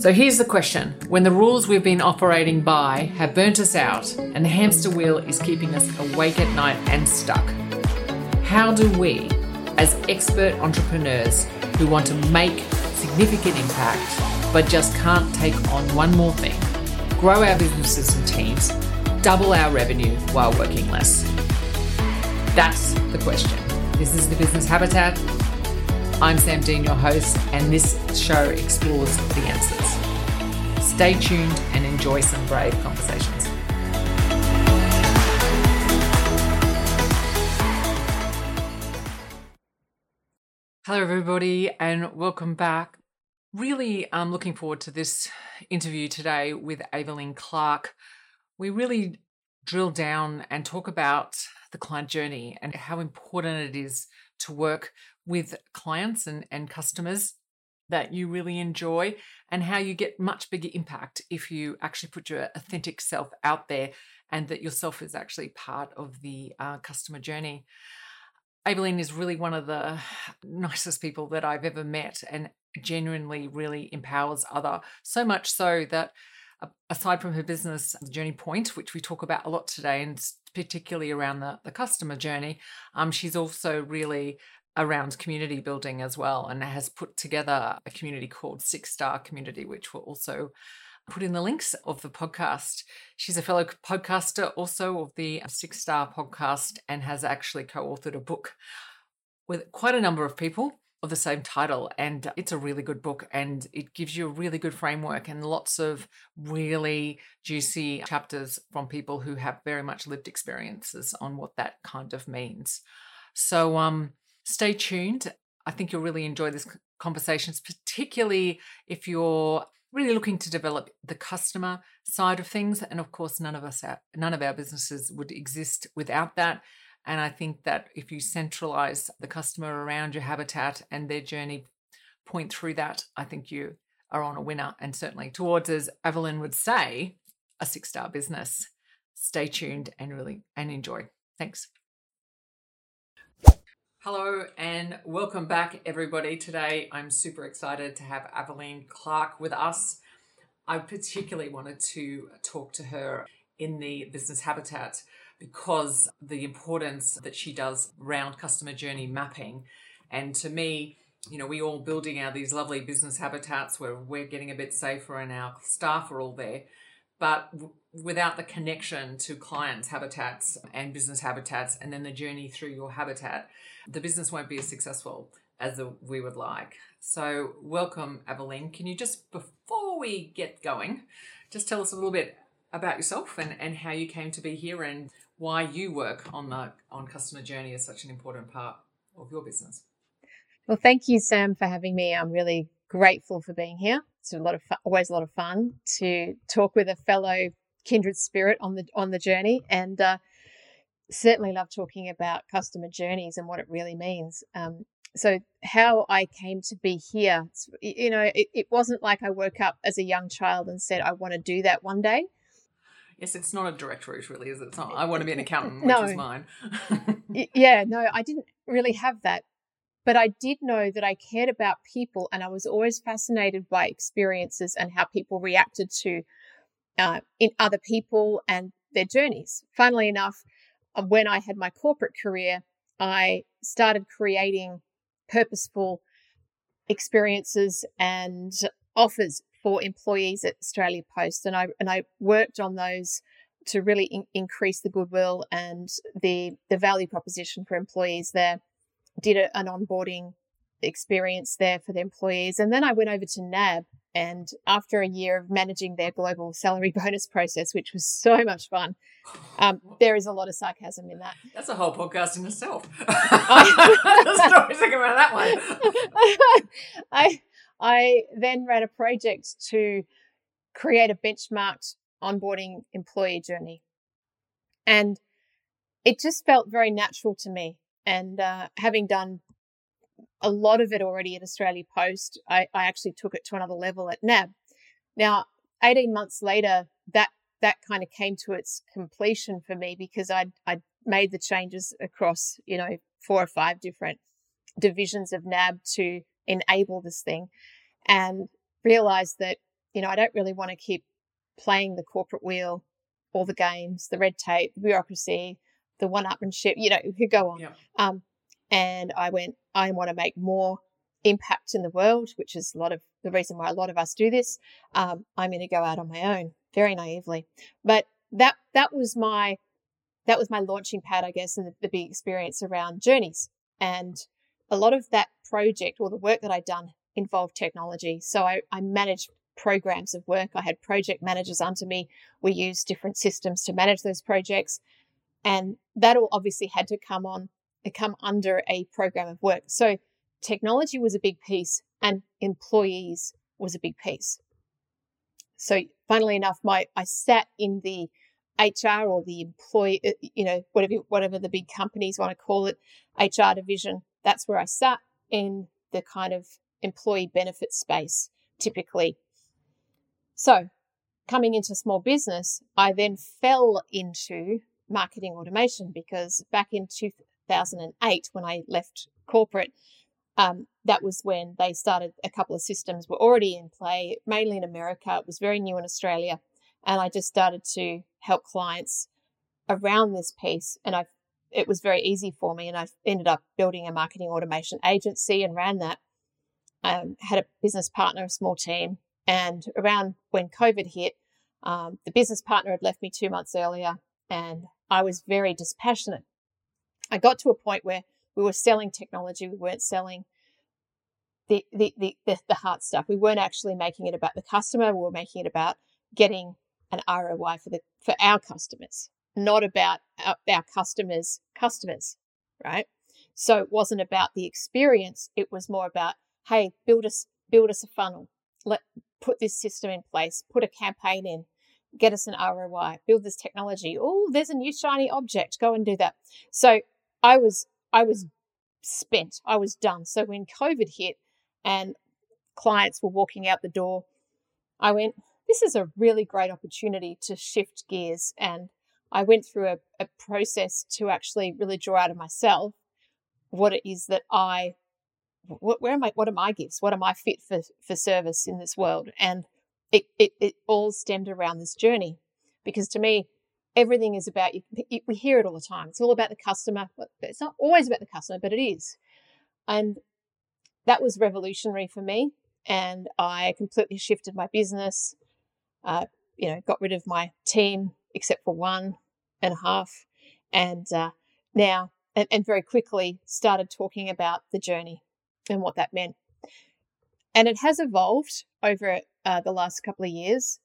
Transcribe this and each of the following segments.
So here's the question When the rules we've been operating by have burnt us out and the hamster wheel is keeping us awake at night and stuck, how do we, as expert entrepreneurs who want to make significant impact but just can't take on one more thing, grow our businesses and teams, double our revenue while working less? That's the question. This is the Business Habitat. I'm Sam Dean, your host, and this show explores the answers. Stay tuned and enjoy some brave conversations. Hello, everybody, and welcome back. Really, I'm looking forward to this interview today with Aveline Clark. We really drill down and talk about the client journey and how important it is to work with clients and, and customers that you really enjoy and how you get much bigger impact if you actually put your authentic self out there and that yourself is actually part of the uh, customer journey. Aveline is really one of the nicest people that I've ever met and genuinely really empowers other so much so that aside from her business journey point which we talk about a lot today and particularly around the, the customer journey um, she's also really around community building as well and has put together a community called Six Star Community, which will also put in the links of the podcast. She's a fellow podcaster also of the Six Star podcast and has actually co authored a book with quite a number of people of the same title. And it's a really good book and it gives you a really good framework and lots of really juicy chapters from people who have very much lived experiences on what that kind of means. So, um, stay tuned. I think you'll really enjoy this conversations, particularly if you're really looking to develop the customer side of things. And of course, none of us, none of our businesses would exist without that. And I think that if you centralize the customer around your habitat and their journey, point through that, I think you are on a winner. And certainly towards, as Aveline would say, a six star business. Stay tuned and really and enjoy. Thanks. Hello and welcome back, everybody. Today I'm super excited to have Aveline Clark with us. I particularly wanted to talk to her in the business habitat because the importance that she does around customer journey mapping. And to me, you know, we all building out these lovely business habitats where we're getting a bit safer and our staff are all there. But without the connection to clients' habitats and business habitats, and then the journey through your habitat, the business won't be as successful as we would like. So, welcome, Aveline. Can you just, before we get going, just tell us a little bit about yourself and, and how you came to be here and why you work on the on customer journey is such an important part of your business. Well, thank you, Sam, for having me. I'm really grateful for being here. It's a lot of fun, always a lot of fun to talk with a fellow kindred spirit on the on the journey, and uh, certainly love talking about customer journeys and what it really means. Um, so how I came to be here, you know, it, it wasn't like I woke up as a young child and said I want to do that one day. Yes, it's not a direct route, really, is it? It's not. I want to be an accountant, which no. is mine. yeah, no, I didn't really have that, but I did know that I cared about people, and I was always fascinated by experiences and how people reacted to uh, in other people and their journeys. Funnily enough, uh, when I had my corporate career, I started creating purposeful experiences and offers for employees at Australia Post, and I and I worked on those to really in- increase the goodwill and the the value proposition for employees there. Did a, an onboarding experience there for the employees, and then I went over to NAB and after a year of managing their global salary bonus process, which was so much fun, um, there is a lot of sarcasm in that. That's a whole podcast in itself. I was thinking about that one. I, I then ran a project to create a benchmarked onboarding employee journey. And it just felt very natural to me. And uh, having done a lot of it already at Australia Post. I, I actually took it to another level at NAB. Now, 18 months later, that that kind of came to its completion for me because I'd, I'd made the changes across, you know, four or five different divisions of NAB to enable this thing and realized that you know, I don't really want to keep playing the corporate wheel, all the games, the red tape, the bureaucracy, the one-upmanship. You know, you could go on. Yeah. Um, and I went, I want to make more impact in the world, which is a lot of the reason why a lot of us do this. Um, I'm going to go out on my own, very naively. But that that was my that was my launching pad, I guess, and the, the big experience around journeys. And a lot of that project or the work that I'd done involved technology. So I, I managed programs of work. I had project managers under me. We used different systems to manage those projects. And that all obviously had to come on, come under a program of work. So technology was a big piece and employees was a big piece. So funnily enough, my I sat in the HR or the employee, uh, you know, whatever whatever the big companies want to call it, HR division. That's where I sat in the kind of employee benefit space typically. So, coming into small business, I then fell into marketing automation because back in 2008, when I left corporate, um, that was when they started a couple of systems were already in play, mainly in America. It was very new in Australia. And I just started to help clients around this piece. And I, it was very easy for me. And I ended up building a marketing automation agency and ran that. Um, had a business partner, a small team. And around when COVID hit, um, the business partner had left me two months earlier and I was very dispassionate. I got to a point where we were selling technology, we weren't selling the, the, the, the, the hard stuff. We weren't actually making it about the customer, we were making it about getting an ROI for the for our customers, not about our, our customers' customers, right? So it wasn't about the experience. It was more about, hey, build us build us a funnel. Let put this system in place, put a campaign in, get us an ROI, build this technology. Oh, there's a new shiny object. Go and do that. So I was I was spent. I was done. So when COVID hit and clients were walking out the door, I went, this is a really great opportunity to shift gears. And I went through a, a process to actually really draw out of myself what it is that I what, where am I? What are my gifts? What am I fit for for service in this world? And it, it, it all stemmed around this journey because to me, everything is about you. We hear it all the time. It's all about the customer. It's not always about the customer, but it is. And that was revolutionary for me. And I completely shifted my business. Uh, you know, got rid of my team except for one and a half, and uh, now and, and very quickly started talking about the journey and what that meant. And it has evolved over uh, the last couple of years,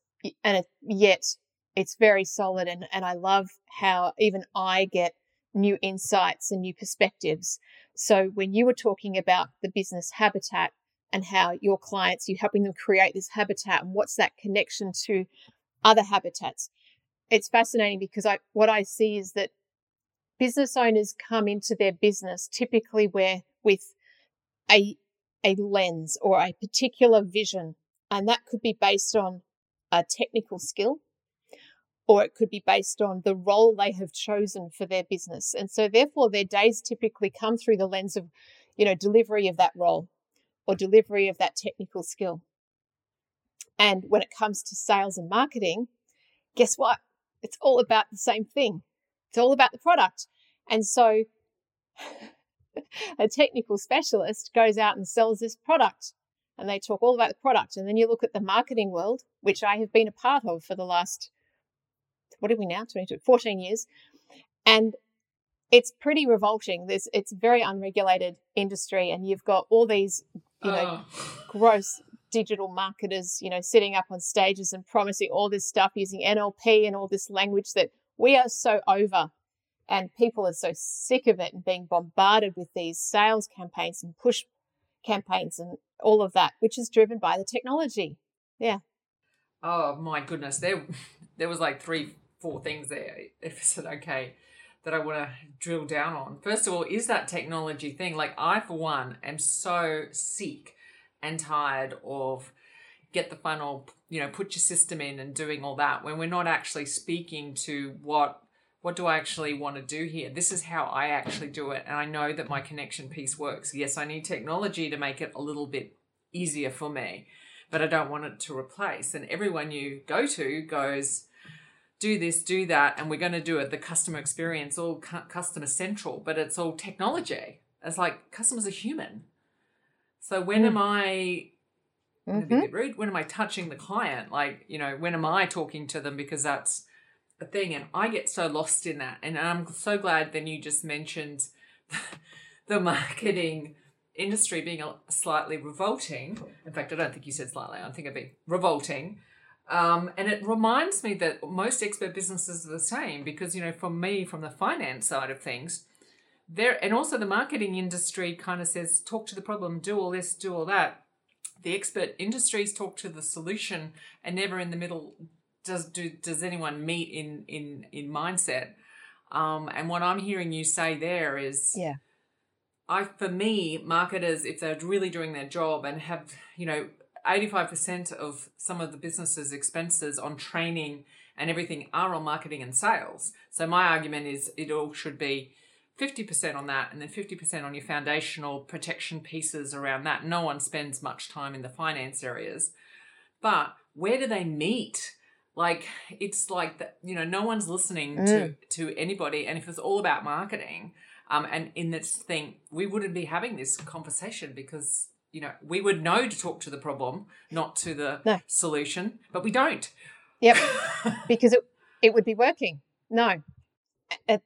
and it, yet it's very solid. And, and I love how even I get new insights and new perspectives. So when you were talking about the business habitat and how your clients, you're helping them create this habitat and what's that connection to other habitats, it's fascinating because I what I see is that business owners come into their business typically where with a a lens or a particular vision and that could be based on a technical skill or it could be based on the role they have chosen for their business. And so therefore their days typically come through the lens of you know delivery of that role or delivery of that technical skill. And when it comes to sales and marketing guess what? It's all about the same thing. It's all about the product. And so a technical specialist goes out and sells this product and they talk all about the product. And then you look at the marketing world, which I have been a part of for the last, what are we now, 22, 14 years. And it's pretty revolting. There's, it's a very unregulated industry, and you've got all these, you know, oh. gross digital marketers, you know, sitting up on stages and promising all this stuff using NLP and all this language that we are so over and people are so sick of it and being bombarded with these sales campaigns and push campaigns and all of that, which is driven by the technology. Yeah. Oh my goodness. There there was like three, four things there, if it's okay, that I want to drill down on. First of all, is that technology thing. Like I for one am so sick and tired of get the funnel, you know, put your system in and doing all that when we're not actually speaking to what what do I actually want to do here? This is how I actually do it. And I know that my connection piece works. Yes, I need technology to make it a little bit easier for me. but I don't want it to replace. And everyone you go to goes, do this, do that, and we're going to do it the customer experience, all cu- customer central, but it's all technology. It's like customers are human. So when mm. am I mm-hmm. a bit rude? When am I touching the client? Like, you know, when am I talking to them because that's a thing? And I get so lost in that. And I'm so glad then you just mentioned the marketing industry being a slightly revolting. In fact, I don't think you said slightly. I think it'd be revolting. Um, and it reminds me that most expert businesses are the same because, you know, for me, from the finance side of things, there and also the marketing industry kind of says, talk to the problem, do all this, do all that. The expert industries talk to the solution and never in the middle does do does anyone meet in in in mindset. Um, and what I'm hearing you say there is yeah I for me, marketers, if they're really doing their job and have, you know, 85% of some of the business's expenses on training and everything are on marketing and sales. So my argument is it all should be 50% on that and then 50% on your foundational protection pieces around that. No one spends much time in the finance areas. But where do they meet? Like it's like that, you know, no one's listening mm. to to anybody and if it's all about marketing, um, and in this thing, we wouldn't be having this conversation because you know we would know to talk to the problem, not to the no. solution, but we don't. Yep, because it it would be working. No,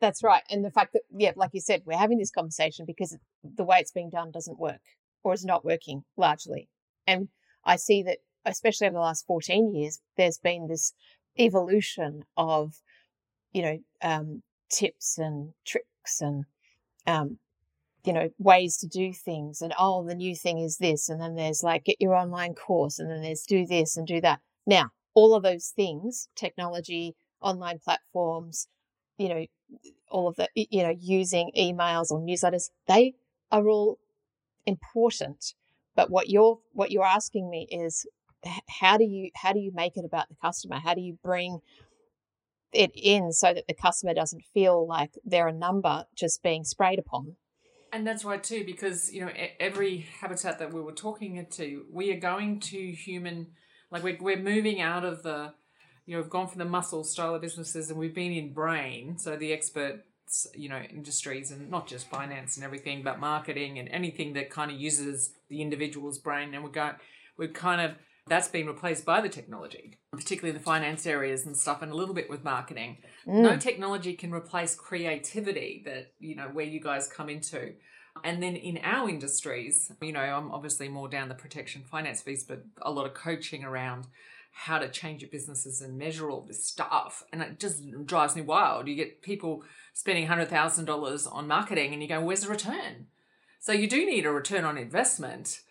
that's right. And the fact that yeah, like you said, we're having this conversation because the way it's being done doesn't work or is not working largely. And I see that especially over the last 14 years, there's been this evolution of, you know, um, tips and tricks and um, you know, ways to do things. And oh, the new thing is this. And then there's like, get your online course. And then there's do this and do that. Now, all of those things, technology, online platforms, you know, all of the, you know, using emails or newsletters, they are all important. But what you're, what you're asking me is, how do you, how do you make it about the customer? How do you bring it in so that the customer doesn't feel like they're a number just being sprayed upon. And that's right too, because you know every habitat that we were talking to, we are going to human, like we're we're moving out of the, you know, we've gone from the muscle style of businesses, and we've been in brain. So the experts, you know, industries, and not just finance and everything, but marketing and anything that kind of uses the individual's brain, and we're going, we're kind of that's been replaced by the technology, particularly the finance areas and stuff, and a little bit with marketing. Mm. No technology can replace creativity that, you know, where you guys come into. And then in our industries, you know, I'm obviously more down the protection finance piece, but a lot of coaching around how to change your businesses and measure all this stuff. And it just drives me wild. You get people spending $100,000 on marketing and you go, where's the return? So you do need a return on investment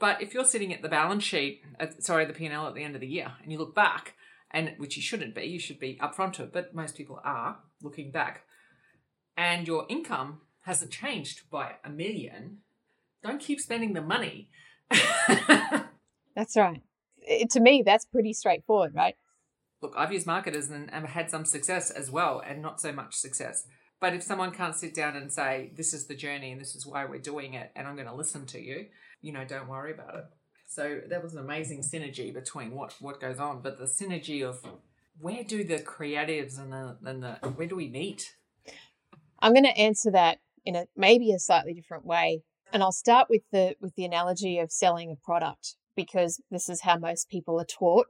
but if you're sitting at the balance sheet, uh, sorry, the P&L at the end of the year, and you look back, and which you shouldn't be, you should be upfront of it, but most people are looking back, and your income hasn't changed by a million, don't keep spending the money. that's right. It, to me, that's pretty straightforward, right? Look, I've used marketers and, and had some success as well, and not so much success. But if someone can't sit down and say, this is the journey and this is why we're doing it, and I'm going to listen to you, you know, don't worry about it. So that was an amazing synergy between what what goes on, but the synergy of where do the creatives and the and the where do we meet? I'm going to answer that in a maybe a slightly different way, and I'll start with the with the analogy of selling a product because this is how most people are taught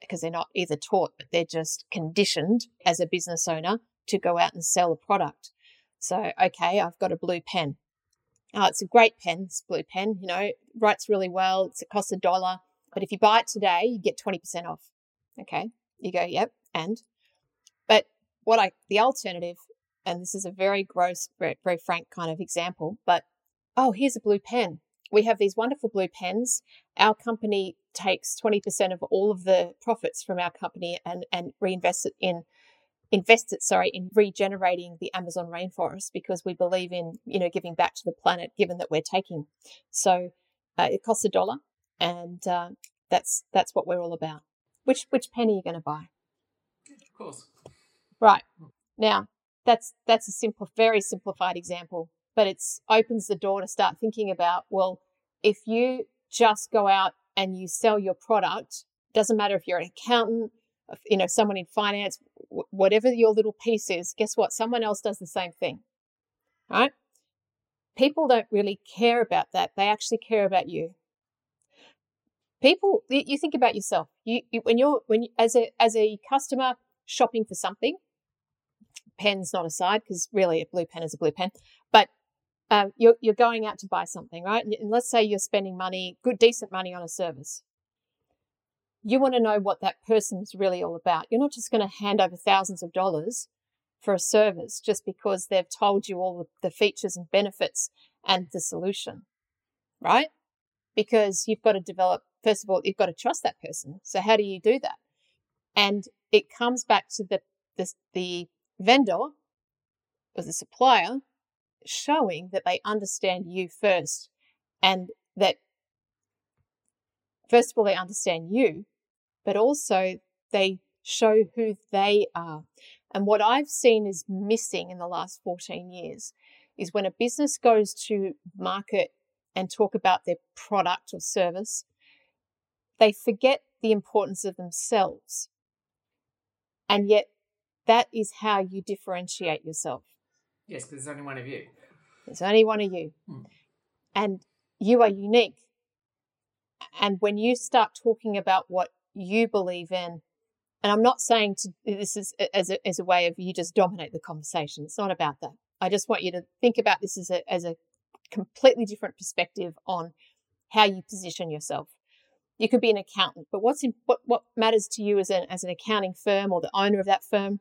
because they're not either taught but they're just conditioned as a business owner to go out and sell a product. So, okay, I've got a blue pen. Oh, it's a great pen, this blue pen, you know, writes really well. It's, it costs a dollar. But if you buy it today, you get 20% off. Okay. You go, yep. And, but what I, the alternative, and this is a very gross, very, very frank kind of example, but oh, here's a blue pen. We have these wonderful blue pens. Our company takes 20% of all of the profits from our company and, and reinvests it in invested, sorry, in regenerating the Amazon rainforest because we believe in, you know, giving back to the planet, given that we're taking. So uh, it costs a dollar, and uh, that's that's what we're all about. Which which pen are you going to buy? Of course. Right now, that's that's a simple, very simplified example, but it's opens the door to start thinking about. Well, if you just go out and you sell your product. Doesn't matter if you're an accountant, you know, someone in finance, whatever your little piece is, guess what? Someone else does the same thing, right? People don't really care about that. They actually care about you. People, you think about yourself. You, you when you're when you, as a as a customer shopping for something, pen's not aside because really a blue pen is a blue pen, but um, you're you're going out to buy something, right? And let's say you're spending money, good decent money on a service you want to know what that person is really all about. You're not just going to hand over thousands of dollars for a service just because they've told you all the features and benefits and the solution, right? Because you've got to develop, first of all, you've got to trust that person. So how do you do that? And it comes back to the, the, the vendor or the supplier showing that they understand you first and that first of all, they understand you, but also they show who they are. And what I've seen is missing in the last 14 years is when a business goes to market and talk about their product or service, they forget the importance of themselves. And yet, that is how you differentiate yourself. Yes, because there's only one of you. There's only one of you. Hmm. And you are unique. And when you start talking about what you believe in, and I'm not saying to, this is as a, as a way of you just dominate the conversation. It's not about that. I just want you to think about this as a, as a completely different perspective on how you position yourself. You could be an accountant, but what's in, what, what matters to you as an, as an accounting firm or the owner of that firm?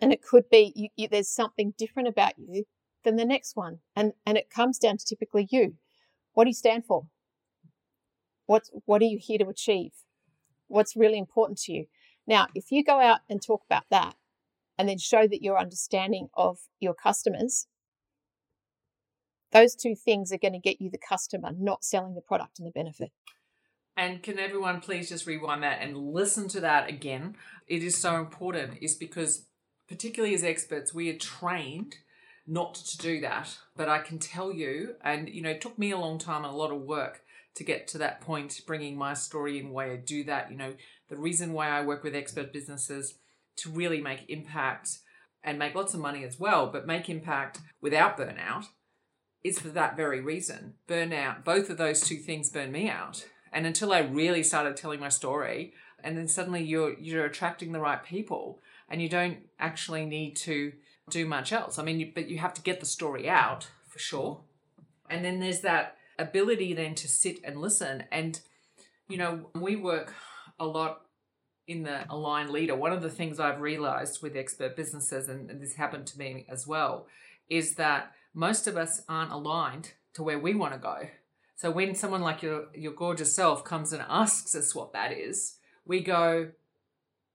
And it could be you, you, there's something different about you than the next one. And, and it comes down to typically you. What do you stand for? What, what are you here to achieve? What's really important to you? Now, if you go out and talk about that and then show that your understanding of your customers, those two things are going to get you the customer, not selling the product and the benefit. And can everyone please just rewind that and listen to that again? It is so important, is because particularly as experts, we are trained not to do that. But I can tell you, and you know, it took me a long time and a lot of work to get to that point, bringing my story in way I do that. You know, the reason why I work with expert businesses to really make impact and make lots of money as well, but make impact without burnout is for that very reason. Burnout, both of those two things burn me out. And until I really started telling my story, and then suddenly you're you're attracting the right people and you don't actually need to do much else. I mean, you, but you have to get the story out for sure. And then there's that ability then to sit and listen. And, you know, we work a lot in the aligned leader. One of the things I've realized with expert businesses, and this happened to me as well, is that most of us aren't aligned to where we want to go. So when someone like your your gorgeous self comes and asks us what that is, we go,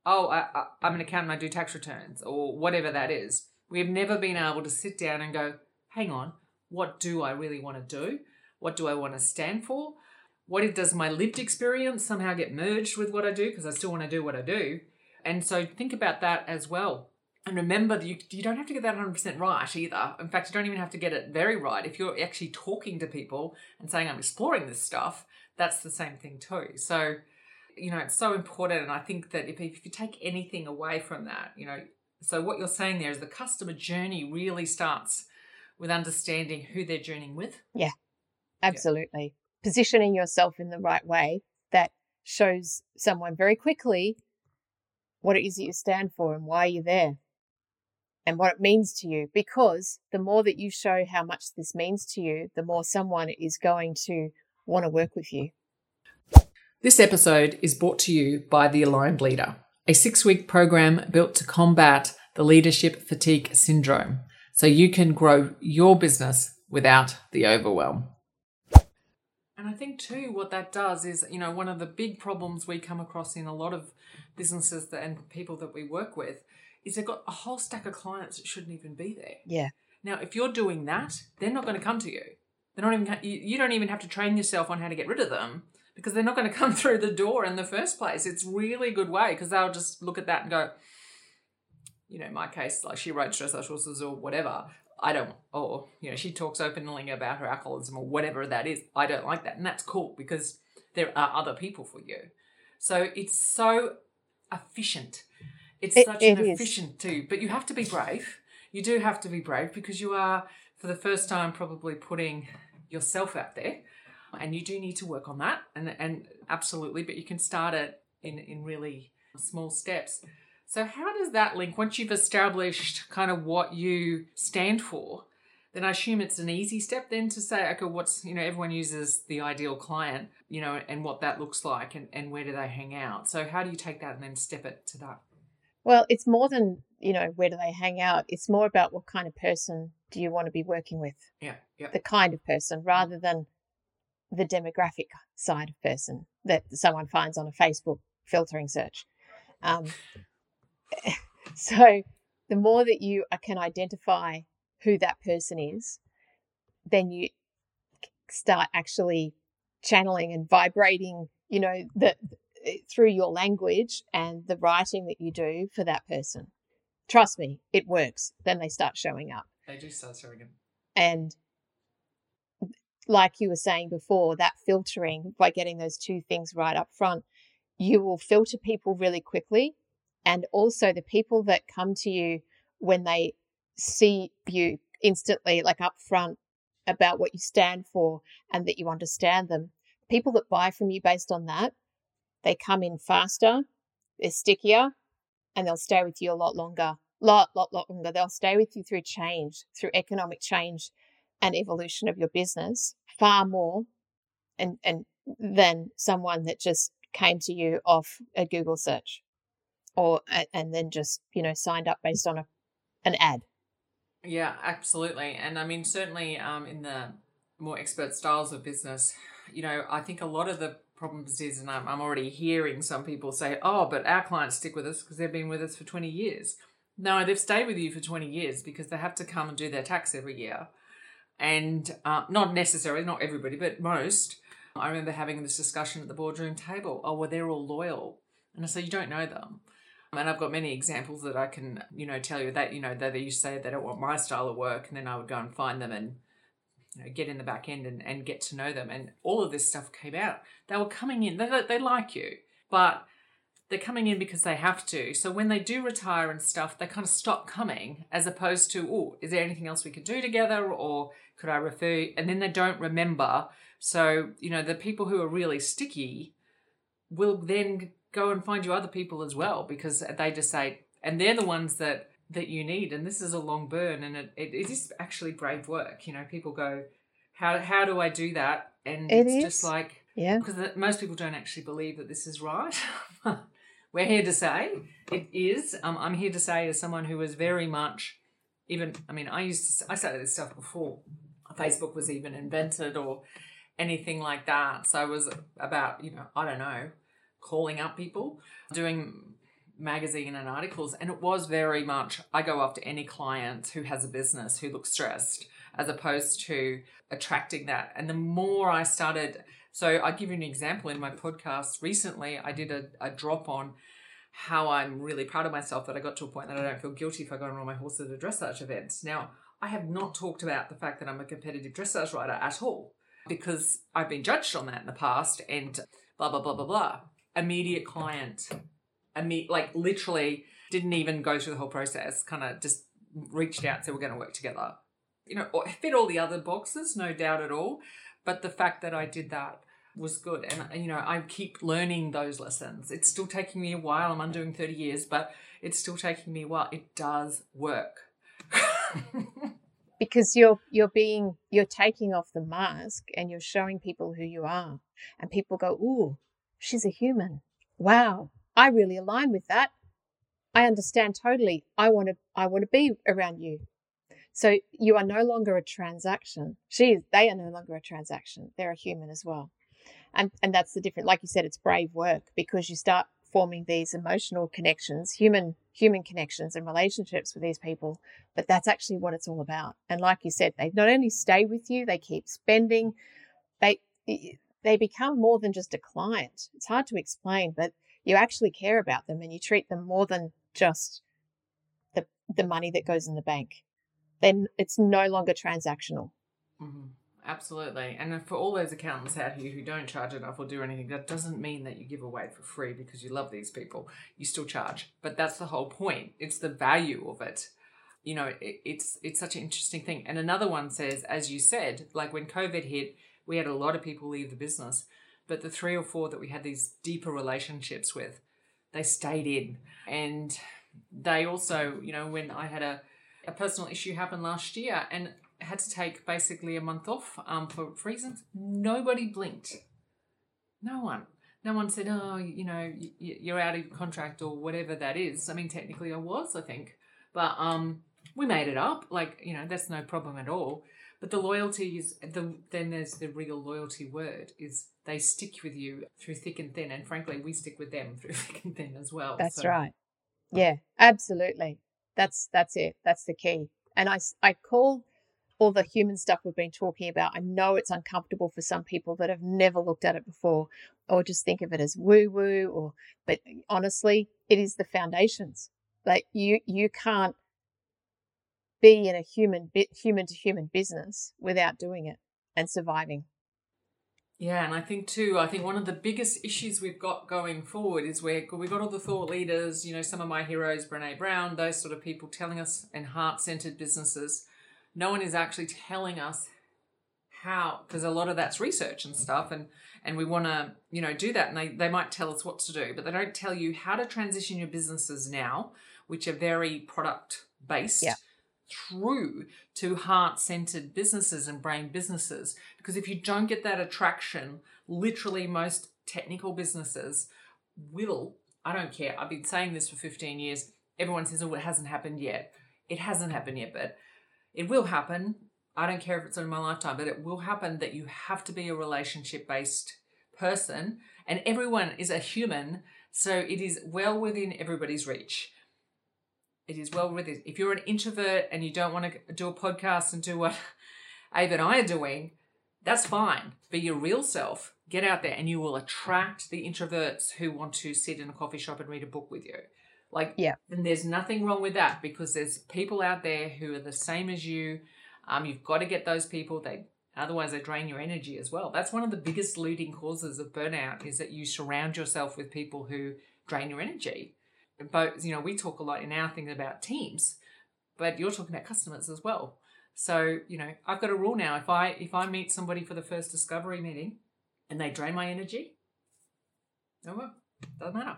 "Oh, I, am an accountant. I do tax returns, or whatever that is." We've never been able to sit down and go, "Hang on, what do I really want to do?" What do I want to stand for? What does my lived experience somehow get merged with what I do? Because I still want to do what I do. And so think about that as well. And remember that you, you don't have to get that 100% right either. In fact, you don't even have to get it very right. If you're actually talking to people and saying, I'm exploring this stuff, that's the same thing too. So, you know, it's so important. And I think that if, if you take anything away from that, you know, so what you're saying there is the customer journey really starts with understanding who they're journeying with. Yeah. Absolutely. Yeah. Positioning yourself in the right way that shows someone very quickly what it is that you stand for and why you're there and what it means to you. Because the more that you show how much this means to you, the more someone is going to want to work with you. This episode is brought to you by The Aligned Leader, a six week program built to combat the leadership fatigue syndrome so you can grow your business without the overwhelm. And I think too, what that does is, you know, one of the big problems we come across in a lot of businesses that, and people that we work with is they've got a whole stack of clients that shouldn't even be there. Yeah. Now, if you're doing that, they're not going to come to you. They're not even. You don't even have to train yourself on how to get rid of them because they're not going to come through the door in the first place. It's really a good way because they'll just look at that and go, you know, my case, like she wrote stress socials or whatever. I don't, or, you know, she talks openly about her alcoholism or whatever that is. I don't like that. And that's cool because there are other people for you. So it's so efficient. It's It- such it an efficient too. But you have to be brave. You do have to be brave because you are, for the first time, probably putting yourself out there. And you do need to work on that. And, and absolutely, but you can start it in, in really small steps. So, how does that link once you've established kind of what you stand for? Then I assume it's an easy step then to say, okay, what's, you know, everyone uses the ideal client, you know, and what that looks like and, and where do they hang out. So, how do you take that and then step it to that? Well, it's more than, you know, where do they hang out? It's more about what kind of person do you want to be working with, Yeah, yeah. the kind of person, rather than the demographic side of person that someone finds on a Facebook filtering search. Um, so the more that you uh, can identify who that person is, then you start actually channeling and vibrating, you know, the through your language and the writing that you do for that person. Trust me, it works. Then they start showing up. They do start showing them. And like you were saying before, that filtering by getting those two things right up front, you will filter people really quickly. And also the people that come to you when they see you instantly, like up front, about what you stand for and that you understand them, people that buy from you based on that, they come in faster, they're stickier, and they'll stay with you a lot longer. Lot, lot, lot longer. They'll stay with you through change, through economic change and evolution of your business far more and, and than someone that just came to you off a Google search or and then just, you know, signed up based on a an ad. Yeah, absolutely. And I mean, certainly um, in the more expert styles of business, you know, I think a lot of the problems is, and I'm, I'm already hearing some people say, oh, but our clients stick with us because they've been with us for 20 years. No, they've stayed with you for 20 years because they have to come and do their tax every year. And uh, not necessarily, not everybody, but most. I remember having this discussion at the boardroom table. Oh, well, they're all loyal. And I say, you don't know them. And I've got many examples that I can, you know, tell you that, you know, that they used to say they don't want my style of work. And then I would go and find them and, you know, get in the back end and, and get to know them. And all of this stuff came out. They were coming in, they, they like you, but they're coming in because they have to. So when they do retire and stuff, they kind of stop coming as opposed to, oh, is there anything else we could do together? Or could I refer? And then they don't remember. So, you know, the people who are really sticky will then go and find you other people as well because they just say, and they're the ones that that you need. And this is a long burn, and it, it, it is actually brave work. You know, people go, how how do I do that? And It it's is. just like Yeah. because most people don't actually believe that this is right. We're here to say it is. Um, I'm here to say as someone who was very much even. I mean, I used to, I started this stuff before Facebook was even invented or anything like that. So I was about you know I don't know calling up people, doing magazine and articles, and it was very much I go after any client who has a business who looks stressed, as opposed to attracting that. And the more I started, so I'll give you an example in my podcast recently, I did a, a drop on how I'm really proud of myself that I got to a point that I don't feel guilty if I go and ride my horses at a dressage events. Now, I have not talked about the fact that I'm a competitive dressage rider at all because I've been judged on that in the past and blah blah blah blah blah. Immediate client, imme- like literally didn't even go through the whole process. Kind of just reached out, said we're going to work together. You know, fit all the other boxes, no doubt at all. But the fact that I did that was good, and you know, I keep learning those lessons. It's still taking me a while. I'm undoing thirty years, but it's still taking me a while. It does work. because you're you're being you're taking off the mask and you're showing people who you are and people go ooh she's a human. Wow. I really align with that. I understand totally. I want to i want to be around you. So you are no longer a transaction. She is they are no longer a transaction. They're a human as well. And and that's the difference like you said it's brave work because you start forming these emotional connections human human connections and relationships with these people but that's actually what it's all about. And like you said they not only stay with you they keep spending they they become more than just a client it's hard to explain but you actually care about them and you treat them more than just the the money that goes in the bank then it's no longer transactional. Mm-hmm. Absolutely. And for all those accountants out here who don't charge enough or do anything, that doesn't mean that you give away for free because you love these people. You still charge. But that's the whole point. It's the value of it. You know, it, it's it's such an interesting thing. And another one says, as you said, like when COVID hit, we had a lot of people leave the business. But the three or four that we had these deeper relationships with, they stayed in. And they also, you know, when I had a, a personal issue happen last year and had to take basically a month off um, for reasons. Nobody blinked. No one. No one said, oh, you know, you're out of contract or whatever that is. I mean, technically I was, I think. But um, we made it up. Like, you know, that's no problem at all. But the loyalty is, the, then there's the real loyalty word is they stick with you through thick and thin. And frankly, we stick with them through thick and thin as well. That's so. right. Yeah, absolutely. That's, that's it. That's the key. And I, I call all the human stuff we've been talking about. I know it's uncomfortable for some people that have never looked at it before or just think of it as woo woo or but honestly, it is the foundations. Like you you can't be in a human human to human business without doing it and surviving. Yeah, and I think too, I think one of the biggest issues we've got going forward is where we got all the thought leaders, you know, some of my heroes, Brene Brown, those sort of people telling us in heart centered businesses no one is actually telling us how because a lot of that's research and stuff and and we want to you know do that and they, they might tell us what to do but they don't tell you how to transition your businesses now which are very product based yeah. Through to heart centered businesses and brain businesses because if you don't get that attraction literally most technical businesses will i don't care i've been saying this for 15 years everyone says oh it hasn't happened yet it hasn't happened yet but it will happen. I don't care if it's in my lifetime, but it will happen that you have to be a relationship based person and everyone is a human. So it is well within everybody's reach. It is well within. If you're an introvert and you don't want to do a podcast and do what Ava and I are doing, that's fine. Be your real self. Get out there and you will attract the introverts who want to sit in a coffee shop and read a book with you. Like, yeah. And there's nothing wrong with that because there's people out there who are the same as you. Um, you've got to get those people. They otherwise they drain your energy as well. That's one of the biggest leading causes of burnout is that you surround yourself with people who drain your energy. But you know, we talk a lot in our thing about teams, but you're talking about customers as well. So you know, I've got a rule now. If I if I meet somebody for the first discovery meeting, and they drain my energy, oh well, doesn't matter.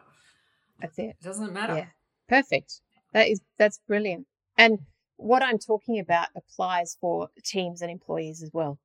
That's it. It doesn't matter. Yeah. Perfect. That is that's brilliant. And what I'm talking about applies for teams and employees as well.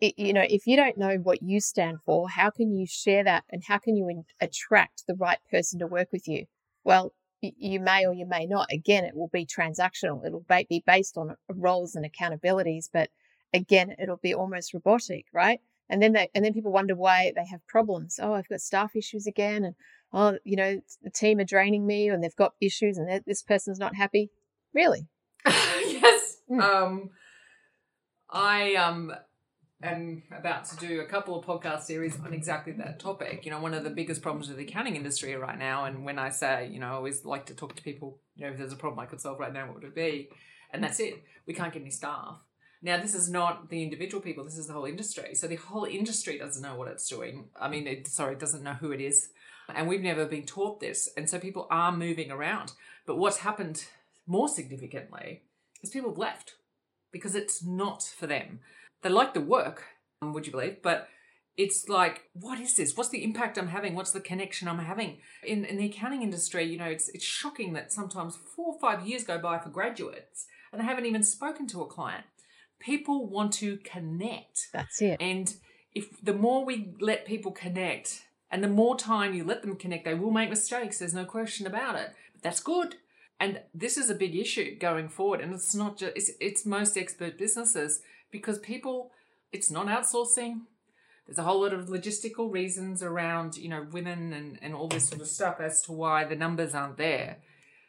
It, you know, if you don't know what you stand for, how can you share that and how can you in, attract the right person to work with you? Well, you may or you may not. Again, it will be transactional. It'll be based on roles and accountabilities, but again, it'll be almost robotic, right? And then they, and then people wonder why they have problems. Oh, I've got staff issues again, and oh, you know, the team are draining me and they've got issues and this person's not happy. Really? yes. Mm. Um, I um am about to do a couple of podcast series on exactly that topic. You know, one of the biggest problems with the accounting industry right now, and when I say, you know, I always like to talk to people, you know, if there's a problem I could solve right now, what would it be? And that's it. We can't get any staff. Now, this is not the individual people, this is the whole industry. So the whole industry doesn't know what it's doing. I mean, it, sorry, it doesn't know who it is. And we've never been taught this. And so people are moving around. But what's happened more significantly is people have left because it's not for them. They like the work, um, would you believe? But it's like, what is this? What's the impact I'm having? What's the connection I'm having? In, in the accounting industry, you know, it's, it's shocking that sometimes four or five years go by for graduates and they haven't even spoken to a client. People want to connect. That's it. And if the more we let people connect, and the more time you let them connect, they will make mistakes. There's no question about it. But that's good. And this is a big issue going forward. And it's not just, it's, it's most expert businesses because people, it's not outsourcing. There's a whole lot of logistical reasons around, you know, women and, and all this sort of stuff as to why the numbers aren't there.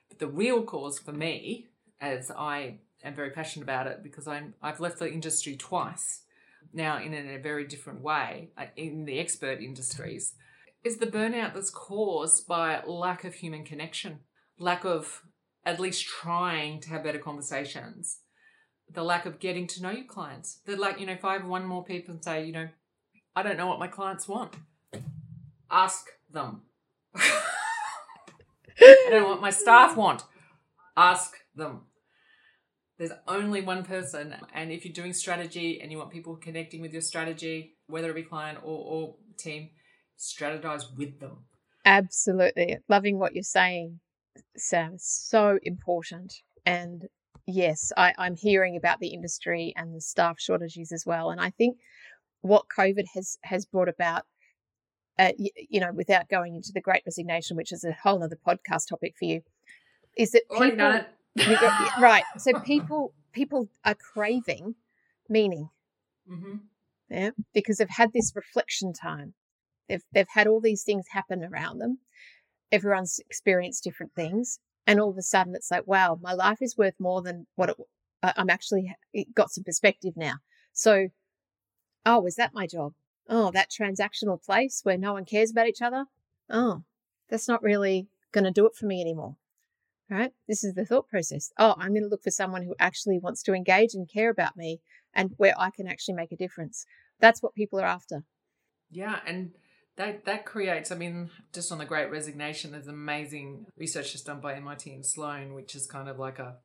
But the real cause for me, as I am very passionate about it because I'm, I've left the industry twice now in a, very different way uh, in the expert industries is the burnout that's caused by lack of human connection, lack of at least trying to have better conversations. The lack of getting to know your clients. The like, you know, if I have one more people and say, you know, I don't know what my clients want, ask them. I don't know what my staff want. Ask them. There's only one person. And if you're doing strategy and you want people connecting with your strategy, whether it be client or, or team, strategize with them. Absolutely. Loving what you're saying, Sam. So important. And yes, I, I'm hearing about the industry and the staff shortages as well. And I think what COVID has has brought about, uh, you, you, know, without going into the Great Resignation, which is a whole other podcast topic for you, is that people, right? So people people are craving meaning, mm-hmm. yeah, because they've had this reflection time. They've they've had all these things happen around them. Everyone's experienced different things, and all of a sudden it's like, wow, my life is worth more than what it, I'm actually got some perspective now. So, oh, is that my job? Oh, that transactional place where no one cares about each other. Oh, that's not really going to do it for me anymore. Right? This is the thought process. Oh, I'm going to look for someone who actually wants to engage and care about me and where I can actually make a difference. That's what people are after. Yeah. And that that creates i mean just on the great resignation there's amazing research just done by mit and sloan which is kind of like a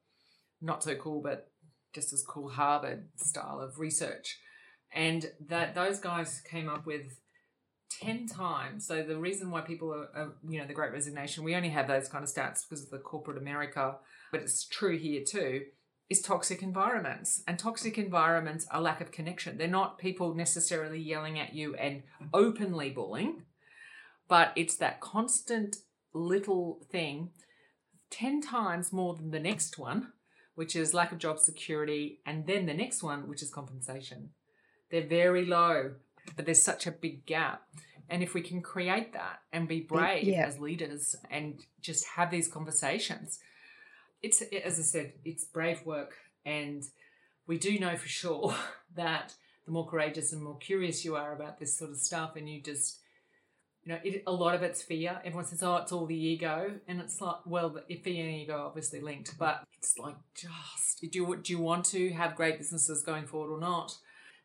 not so cool but just as cool harvard style of research. And that those guys came up with 10 times. So the reason why people are, are you know the great resignation we only have those kind of stats because of the corporate america but it's true here too is toxic environments. And toxic environments are lack of connection. They're not people necessarily yelling at you and openly bullying, but it's that constant little thing 10 times more than the next one, which is lack of job security, and then the next one, which is compensation. They're very low, but there's such a big gap. And if we can create that and be brave yeah. as leaders and just have these conversations, it's as I said, it's brave work, and we do know for sure that the more courageous and more curious you are about this sort of stuff, and you just you know, it, a lot of it's fear. Everyone says, "Oh, it's all the ego," and it's like, well, the fear and ego are obviously linked, but it's like just do you do you want to have great businesses going forward or not?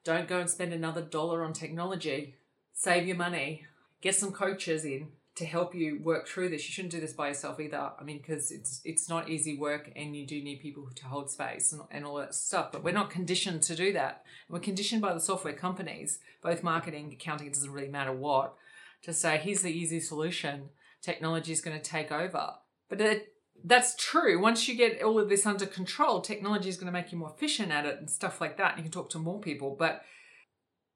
Don't go and spend another dollar on technology. Save your money. Get some coaches in to help you work through this. You shouldn't do this by yourself either. I mean, because it's it's not easy work, and you do need people to hold space and, and all that stuff. But we're not conditioned to do that. We're conditioned by the software companies, both marketing, accounting. It doesn't really matter what, to say here's the easy solution. Technology is going to take over. But it, that's true. Once you get all of this under control, technology is going to make you more efficient at it and stuff like that. And you can talk to more people, but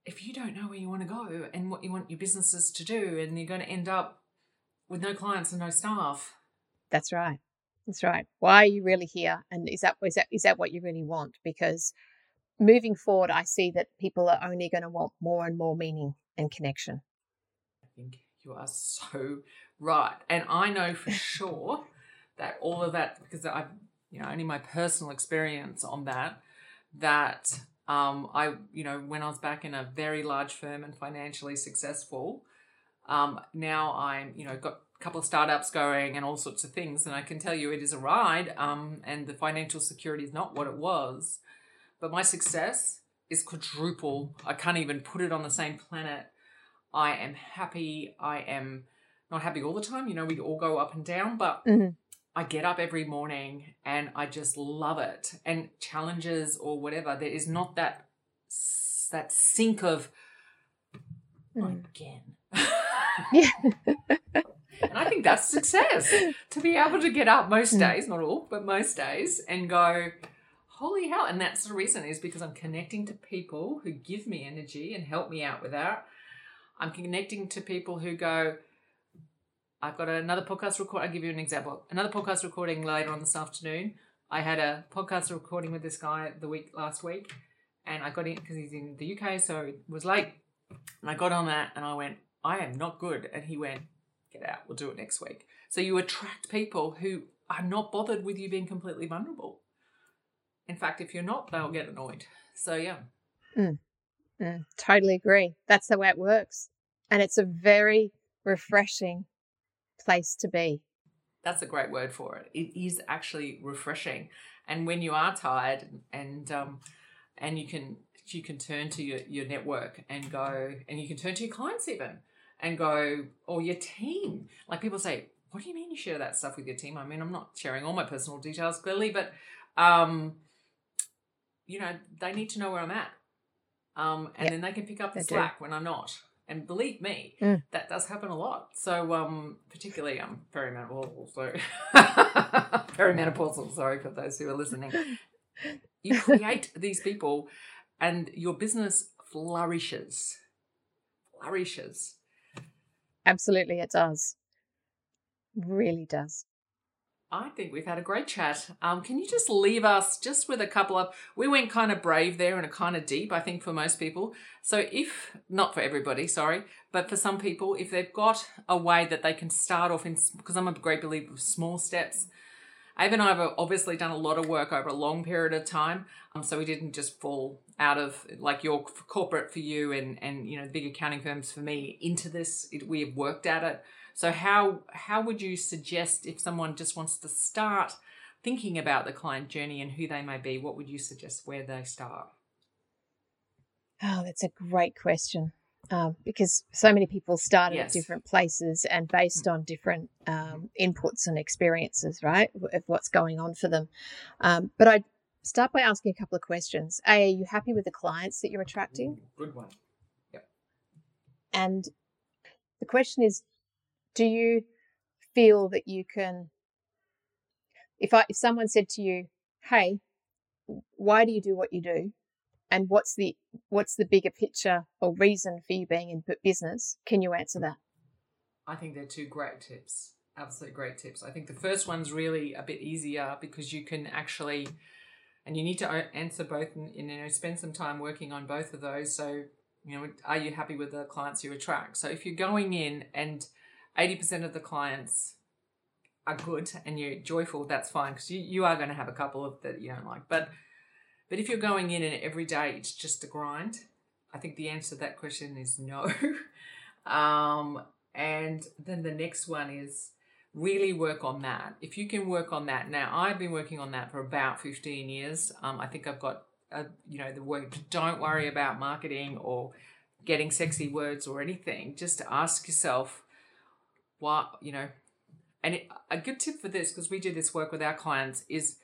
if you don't know where you want to go and what you want your businesses to do, and you're going to end up with no clients and no staff. That's right. That's right. Why are you really here? And is that is that is that what you really want? Because moving forward, I see that people are only going to want more and more meaning and connection. I think you are so right, and I know for sure that all of that because I've you know, only my personal experience on that that um, I, you know, when I was back in a very large firm and financially successful, um, now I'm, you know, got a couple of startups going and all sorts of things, and I can tell you it is a ride. Um, and the financial security is not what it was, but my success is quadruple. I can't even put it on the same planet. I am happy. I am not happy all the time. You know, we all go up and down, but mm-hmm. I get up every morning and I just love it. And challenges or whatever, there is not that that sink of mm. again yeah. and I think that's success to be able to get up most hmm. days, not all, but most days, and go, holy hell. And that's the reason is because I'm connecting to people who give me energy and help me out with that. I'm connecting to people who go, I've got another podcast record. I'll give you an example. Another podcast recording later on this afternoon. I had a podcast recording with this guy the week last week, and I got in because he's in the UK, so it was late. And I got on that, and I went, I am not good. And he went, Get out, we'll do it next week. So you attract people who are not bothered with you being completely vulnerable. In fact, if you're not, they'll get annoyed. So, yeah. Mm. Mm, totally agree. That's the way it works. And it's a very refreshing place to be. That's a great word for it. It is actually refreshing. And when you are tired and um, and you can you can turn to your, your network and go and you can turn to your clients even and go or your team. Like people say, what do you mean you share that stuff with your team? I mean, I'm not sharing all my personal details clearly, but um, you know, they need to know where I'm at. Um, and yep. then they can pick up the they slack do. when I'm not. And believe me, mm. that does happen a lot. So, um, particularly, I'm perimenopausal. So, perimenopausal. Sorry for those who are listening. You create these people, and your business flourishes. Flourishes. Absolutely, it does. Really does. I think we've had a great chat. Um, can you just leave us just with a couple of? We went kind of brave there and a kind of deep, I think, for most people. So, if not for everybody, sorry, but for some people, if they've got a way that they can start off in, because I'm a great believer of small steps. Ava and I have obviously done a lot of work over a long period of time, um, so we didn't just fall out of like your corporate for you and and you know big accounting firms for me into this. It, we have worked at it so how how would you suggest if someone just wants to start thinking about the client journey and who they may be, what would you suggest where they start? Oh, that's a great question. Um, because so many people start yes. at different places and based mm. on different um, inputs and experiences, right, of what's going on for them. Um, but I'd start by asking a couple of questions. A, are you happy with the clients that you're attracting? Good one. Yep. And the question is, do you feel that you can if i if someone said to you hey why do you do what you do and what's the what's the bigger picture or reason for you being in business? Can you answer that? I think they're two great tips absolutely great tips. I think the first one's really a bit easier because you can actually and you need to answer both and you know spend some time working on both of those. So you know are you happy with the clients you attract? So if you're going in and 80% of the clients are good and you're joyful, that's fine because you, you are going to have a couple of that you don't like. But but if you're going in and every day it's just a grind, I think the answer to that question is no. um, and then the next one is really work on that. If you can work on that now, I've been working on that for about 15 years. Um, I think I've got a, you know the work. Don't worry about marketing or getting sexy words or anything. Just ask yourself what you know and it, a good tip for this because we do this work with our clients is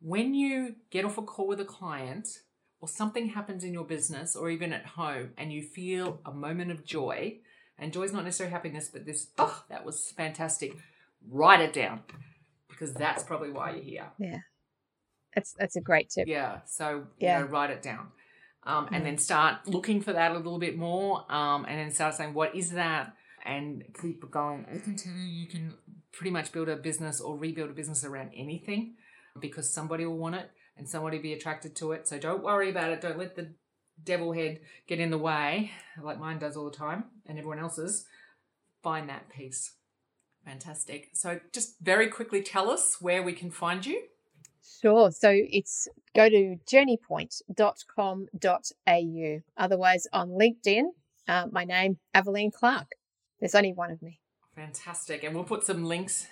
when you get off a call with a client or something happens in your business or even at home and you feel a moment of joy and joy is not necessarily happiness but this oh that was fantastic write it down because that's probably why you're here. Yeah. That's that's a great tip. Yeah so yeah you know, write it down. Um, and mm. then start looking for that a little bit more um, and then start saying what is that? And keep going. I can tell you, you can pretty much build a business or rebuild a business around anything because somebody will want it and somebody will be attracted to it. So don't worry about it. Don't let the devil head get in the way, like mine does all the time and everyone else's. Find that peace. Fantastic. So just very quickly tell us where we can find you. Sure. So it's go to journeypoint.com.au. Otherwise, on LinkedIn, uh, my name, Aveline Clark. There's only one of me. Fantastic. And we'll put some links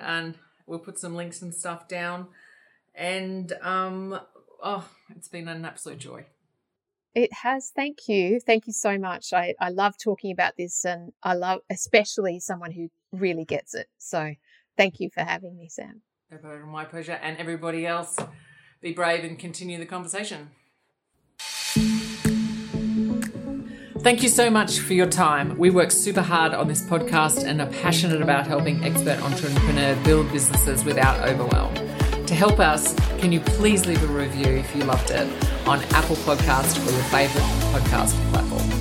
and we'll put some links and stuff down. And um oh, it's been an absolute joy. It has. Thank you. Thank you so much. I, I love talking about this and I love especially someone who really gets it. So thank you for having me, Sam. My pleasure. And everybody else, be brave and continue the conversation. Thank you so much for your time. We work super hard on this podcast and are passionate about helping expert entrepreneurs build businesses without overwhelm. To help us, can you please leave a review if you loved it on Apple Podcast or your favorite podcast platform?